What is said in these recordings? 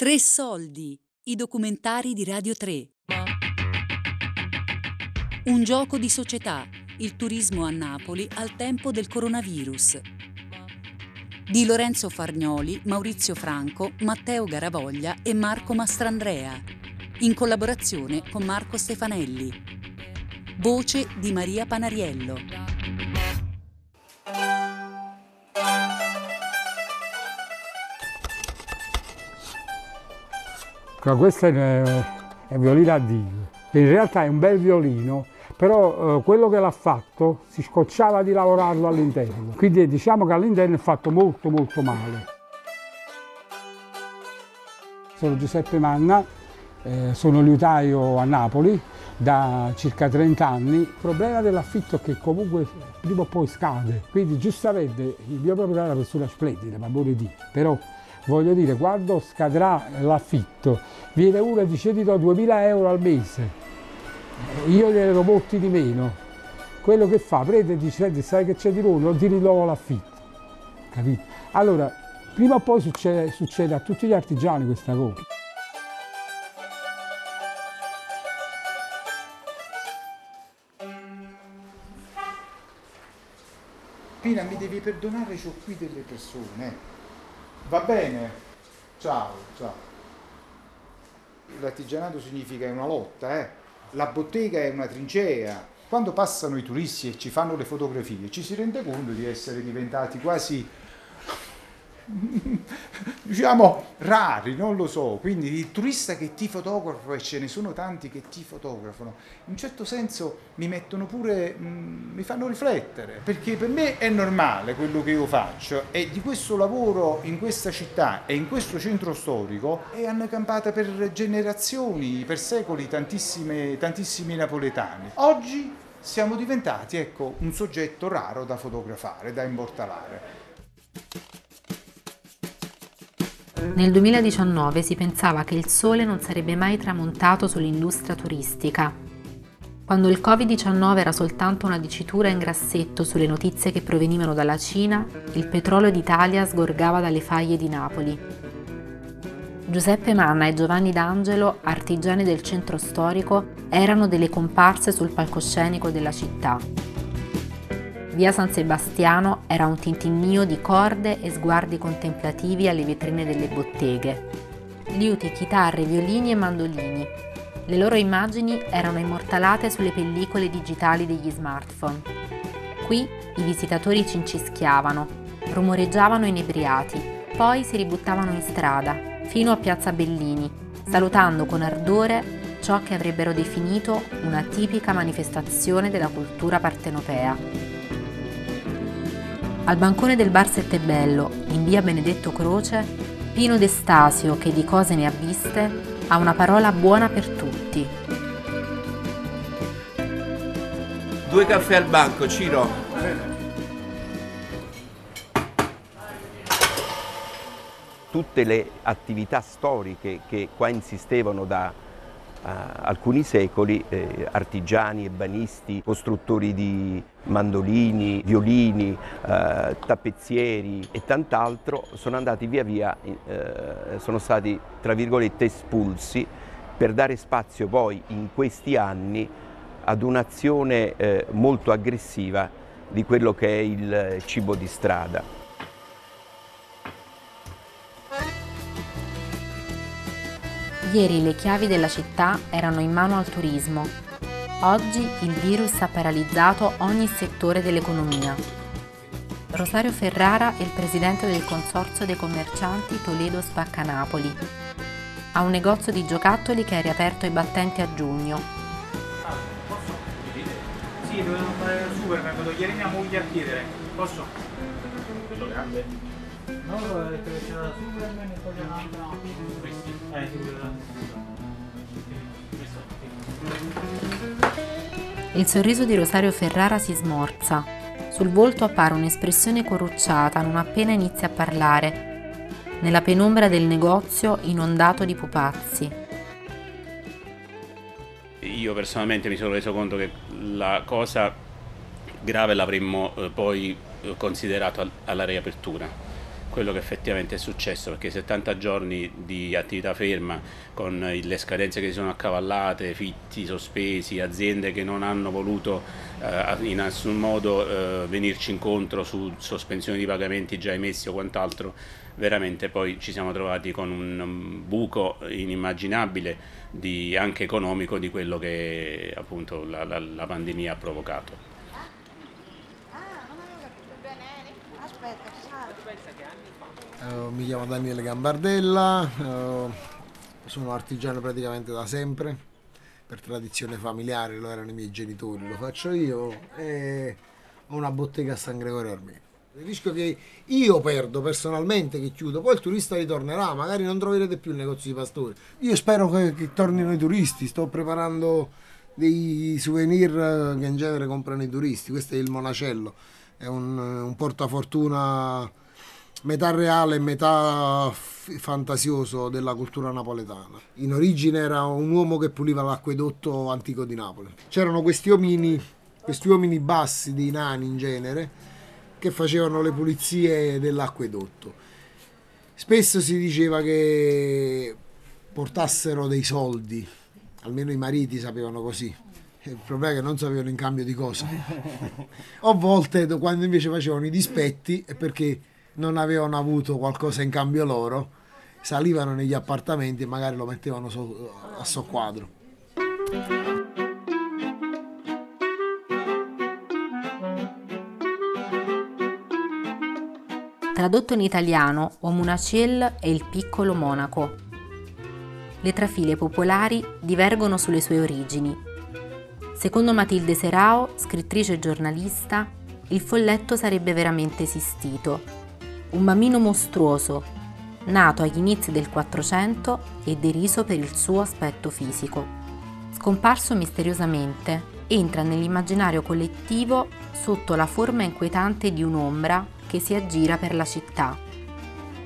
Tre soldi, i documentari di Radio 3. Un gioco di società, il turismo a Napoli al tempo del coronavirus. Di Lorenzo Fargnoli, Maurizio Franco, Matteo Garavoglia e Marco Mastrandrea, in collaborazione con Marco Stefanelli. Voce di Maria Panariello. Questo è, è violino a Dio. In realtà è un bel violino, però eh, quello che l'ha fatto si scocciava di lavorarlo all'interno. Quindi diciamo che all'interno è fatto molto molto male. Sono Giuseppe Manna, eh, sono liutaio a Napoli da circa 30 anni. Il problema dell'affitto è che comunque prima o poi scade, quindi giustamente il mio proprietario è una persona splendida, ma amore di, però voglio dire, quando scadrà l'affitto, viene uno e dice ti do 2000 euro al mese, io ne ero molti di meno, quello che fa, prende e dice, sai che c'è di nuovo, non ti rinnovo l'affitto, capito? Allora, prima o poi succede, succede a tutti gli artigiani questa cosa. Pina, mi devi perdonare, ho qui delle persone. Va bene? Ciao, ciao. L'artigianato significa una lotta, eh? La bottega è una trincea. Quando passano i turisti e ci fanno le fotografie, ci si rende conto di essere diventati quasi diciamo rari, non lo so, quindi il turista che ti fotografa e ce ne sono tanti che ti fotografano, in un certo senso mi mettono pure, mh, mm, mi fanno riflettere, perché per me è normale quello che io faccio e di questo lavoro in questa città e in questo centro storico e hanno campata per generazioni, per secoli tantissimi napoletani. Oggi siamo diventati ecco, un soggetto raro da fotografare, da immortalare. Nel 2019 si pensava che il sole non sarebbe mai tramontato sull'industria turistica. Quando il Covid-19 era soltanto una dicitura in grassetto sulle notizie che provenivano dalla Cina, il petrolio d'Italia sgorgava dalle faglie di Napoli. Giuseppe Manna e Giovanni D'Angelo, artigiani del centro storico, erano delle comparse sul palcoscenico della città. Via San Sebastiano era un tintinnio di corde e sguardi contemplativi alle vetrine delle botteghe. Liuti, chitarre, violini e mandolini. Le loro immagini erano immortalate sulle pellicole digitali degli smartphone. Qui i visitatori cincischiavano, rumoreggiavano inebriati, poi si ributtavano in strada, fino a Piazza Bellini, salutando con ardore ciò che avrebbero definito una tipica manifestazione della cultura partenopea. Al bancone del bar Settebello, in via Benedetto Croce, Pino d'Estasio, che di cose ne ha viste, ha una parola buona per tutti. Due caffè al banco, Ciro. Tutte le attività storiche che qua insistevano da alcuni secoli eh, artigiani, ebanisti, costruttori di mandolini, violini, eh, tappezzieri e tant'altro sono andati via via, eh, sono stati tra virgolette espulsi per dare spazio poi in questi anni ad un'azione eh, molto aggressiva di quello che è il cibo di strada. Ieri le chiavi della città erano in mano al turismo. Oggi il virus ha paralizzato ogni settore dell'economia. Rosario Ferrara è il presidente del consorzio dei commercianti Toledo Spacca Napoli. Ha un negozio di giocattoli che ha riaperto i battenti a giugno. Sì, dovevamo fare il supermercato. Ieri mia moglie a chiedere. Posso? Quello grande? No, perché c'era il supermercato e poi c'era il sorriso di Rosario Ferrara si smorza. Sul volto appare un'espressione corrucciata non appena inizia a parlare, nella penombra del negozio inondato di pupazzi. Io personalmente mi sono reso conto che la cosa grave l'avremmo eh, poi considerato alla riapertura quello che effettivamente è successo, perché 70 giorni di attività ferma con le scadenze che si sono accavallate, fitti sospesi, aziende che non hanno voluto eh, in nessun modo eh, venirci incontro su sospensioni di pagamenti già emessi o quant'altro, veramente poi ci siamo trovati con un buco inimmaginabile di, anche economico di quello che appunto la, la, la pandemia ha provocato. Uh, mi chiamo Daniele Gambardella, uh, sono artigiano praticamente da sempre, per tradizione familiare, lo erano i miei genitori, lo faccio io e ho una bottega a San Gregorio Armeno. Il rischio che io perdo personalmente che chiudo, poi il turista ritornerà, magari non troverete più il negozio di pastori. Io spero che, che tornino i turisti, sto preparando dei souvenir che in genere comprano i turisti, questo è il Monacello, è un, un portafortuna metà reale e metà fantasioso della cultura napoletana. In origine era un uomo che puliva l'acquedotto antico di Napoli. C'erano questi uomini, questi uomini bassi, dei nani in genere, che facevano le pulizie dell'acquedotto. Spesso si diceva che portassero dei soldi, almeno i mariti sapevano così. Il problema è che non sapevano in cambio di cosa. a volte, quando invece facevano i dispetti, è perché non avevano avuto qualcosa in cambio loro, salivano negli appartamenti e magari lo mettevano so, a soqquadro. Tradotto in italiano, Omunaciel è il piccolo Monaco. Le trafile popolari divergono sulle sue origini. Secondo Matilde Serao, scrittrice e giornalista, il folletto sarebbe veramente esistito. Un bambino mostruoso, nato agli inizi del 400 e deriso per il suo aspetto fisico. Scomparso misteriosamente, entra nell'immaginario collettivo sotto la forma inquietante di un'ombra che si aggira per la città.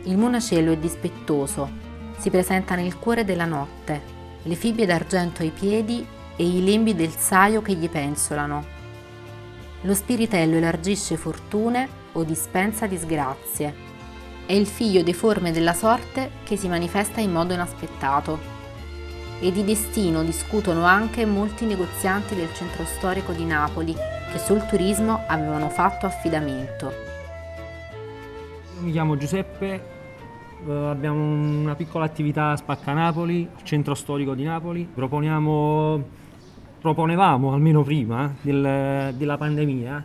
Il monacello è dispettoso, si presenta nel cuore della notte, le fibbie d'argento ai piedi e i lembi del saio che gli pensolano. Lo spiritello elargisce fortune o dispensa disgrazie. È il figlio deforme della sorte che si manifesta in modo inaspettato. E di destino discutono anche molti negozianti del centro storico di Napoli che sul turismo avevano fatto affidamento mi chiamo Giuseppe, eh, abbiamo una piccola attività a Spaccanapoli, centro storico di Napoli. Proponiamo, proponevamo almeno prima del, della pandemia,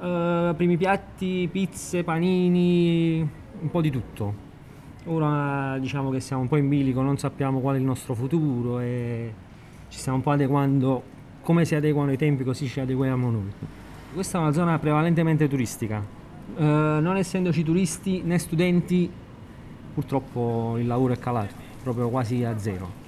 eh, primi piatti, pizze, panini, un po' di tutto. Ora diciamo che siamo un po' in bilico, non sappiamo qual è il nostro futuro e ci stiamo un po' adeguando, come si adeguano i tempi così ci adeguiamo noi. Questa è una zona prevalentemente turistica, eh, non essendoci turisti né studenti, purtroppo il lavoro è calato, proprio quasi a zero.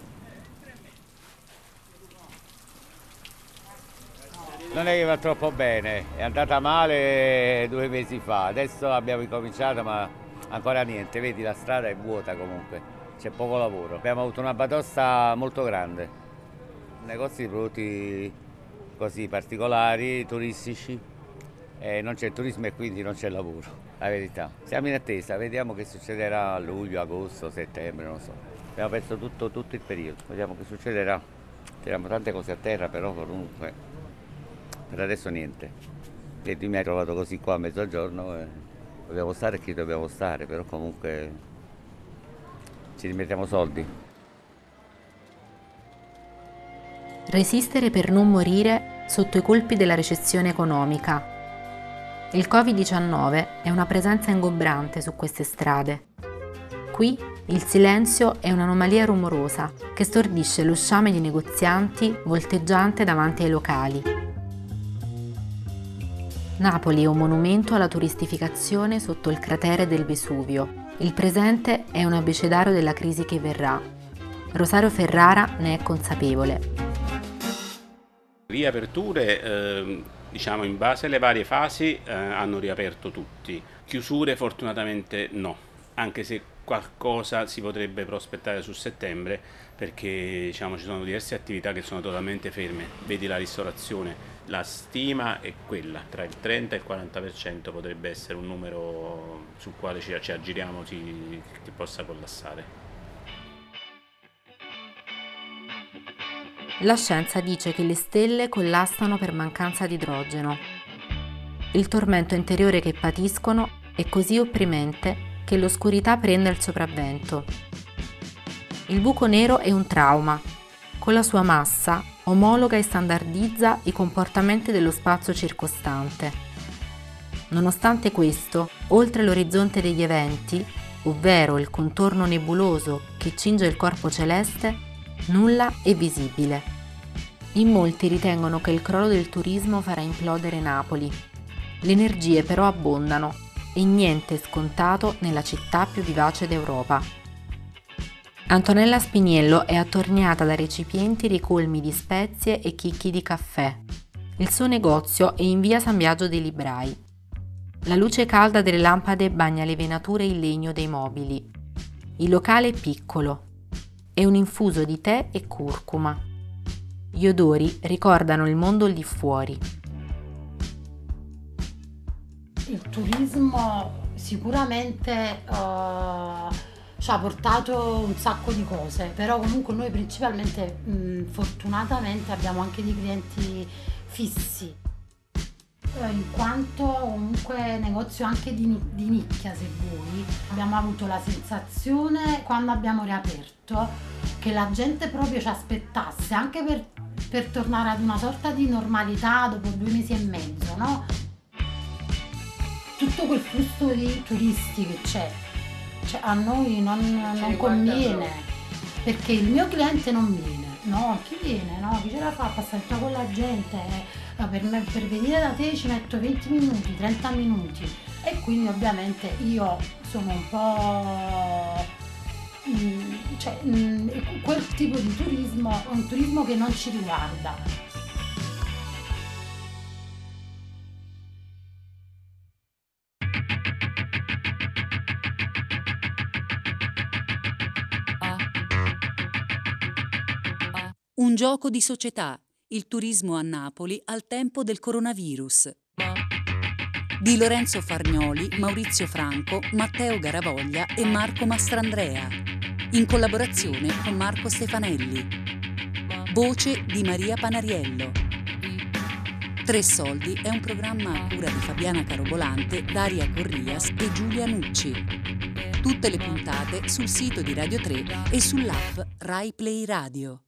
Non è che va troppo bene, è andata male due mesi fa, adesso abbiamo incominciato ma ancora niente, vedi la strada è vuota comunque, c'è poco lavoro. Abbiamo avuto una batosta molto grande, negozi di prodotti così particolari, turistici, eh, non c'è turismo e quindi non c'è lavoro, la verità. Siamo in attesa, vediamo che succederà a luglio, agosto, settembre, non so. Abbiamo perso tutto, tutto il periodo, vediamo che succederà. Tiriamo tante cose a terra, però comunque per adesso niente. E tu mi hai trovato così qua a mezzogiorno, eh, dobbiamo stare chi dobbiamo stare, però comunque ci rimettiamo soldi. Resistere per non morire sotto i colpi della recessione economica il Covid-19 è una presenza ingombrante su queste strade. Qui il silenzio è un'anomalia rumorosa che stordisce lo sciame di negozianti volteggiante davanti ai locali. Napoli è un monumento alla turistificazione sotto il cratere del Vesuvio. Il presente è un abecedario della crisi che verrà. Rosario Ferrara ne è consapevole. Riaperture eh diciamo in base alle varie fasi eh, hanno riaperto tutti. Chiusure fortunatamente no, anche se qualcosa si potrebbe prospettare su settembre perché diciamo, ci sono diverse attività che sono totalmente ferme, vedi la ristorazione, la stima è quella, tra il 30 e il 40% potrebbe essere un numero sul quale ci, ci aggiriamo si, che possa collassare. La scienza dice che le stelle collassano per mancanza di idrogeno. Il tormento interiore che patiscono è così opprimente che l'oscurità prende il sopravvento. Il buco nero è un trauma. Con la sua massa omologa e standardizza i comportamenti dello spazio circostante. Nonostante questo, oltre l'orizzonte degli eventi, ovvero il contorno nebuloso che cinge il corpo celeste, nulla è visibile. In molti ritengono che il crollo del turismo farà implodere Napoli. Le energie però abbondano e niente è scontato nella città più vivace d'Europa. Antonella Spiniello è attorniata da recipienti ricolmi di spezie e chicchi di caffè. Il suo negozio è in via San Biagio dei Librai. La luce calda delle lampade bagna le venature in legno dei mobili. Il locale è piccolo, e un infuso di tè e curcuma. Gli odori ricordano il mondo lì fuori. Il turismo sicuramente uh, ci ha portato un sacco di cose, però comunque noi principalmente mh, fortunatamente abbiamo anche dei clienti fissi eh, in quanto comunque negozio anche di, di, nicchia se vuoi abbiamo avuto la sensazione quando abbiamo riaperto che la gente proprio ci aspettasse anche per, per tornare ad una sorta di normalità dopo due mesi e mezzo no? tutto quel flusso di turisti che c'è cioè, a noi non, non conviene. perché il mio cliente non viene. No chi viene? No chi ce la fa a passare tutta quella gente? Ma per, me, per venire da te ci metto 20 minuti, 30 minuti. E quindi ovviamente io sono un po'... Mm, cioè, mm, quel tipo di turismo è un turismo che non ci riguarda. Un gioco di società il turismo a Napoli al tempo del coronavirus. Di Lorenzo Fargnoli, Maurizio Franco, Matteo Garavoglia e Marco Mastrandrea, in collaborazione con Marco Stefanelli. Voce di Maria Panariello. Tre Soldi è un programma a cura di Fabiana Carobolante, Daria Corrias e Giulia Nucci. Tutte le puntate sul sito di Radio 3 e sull'app Rai Play Radio.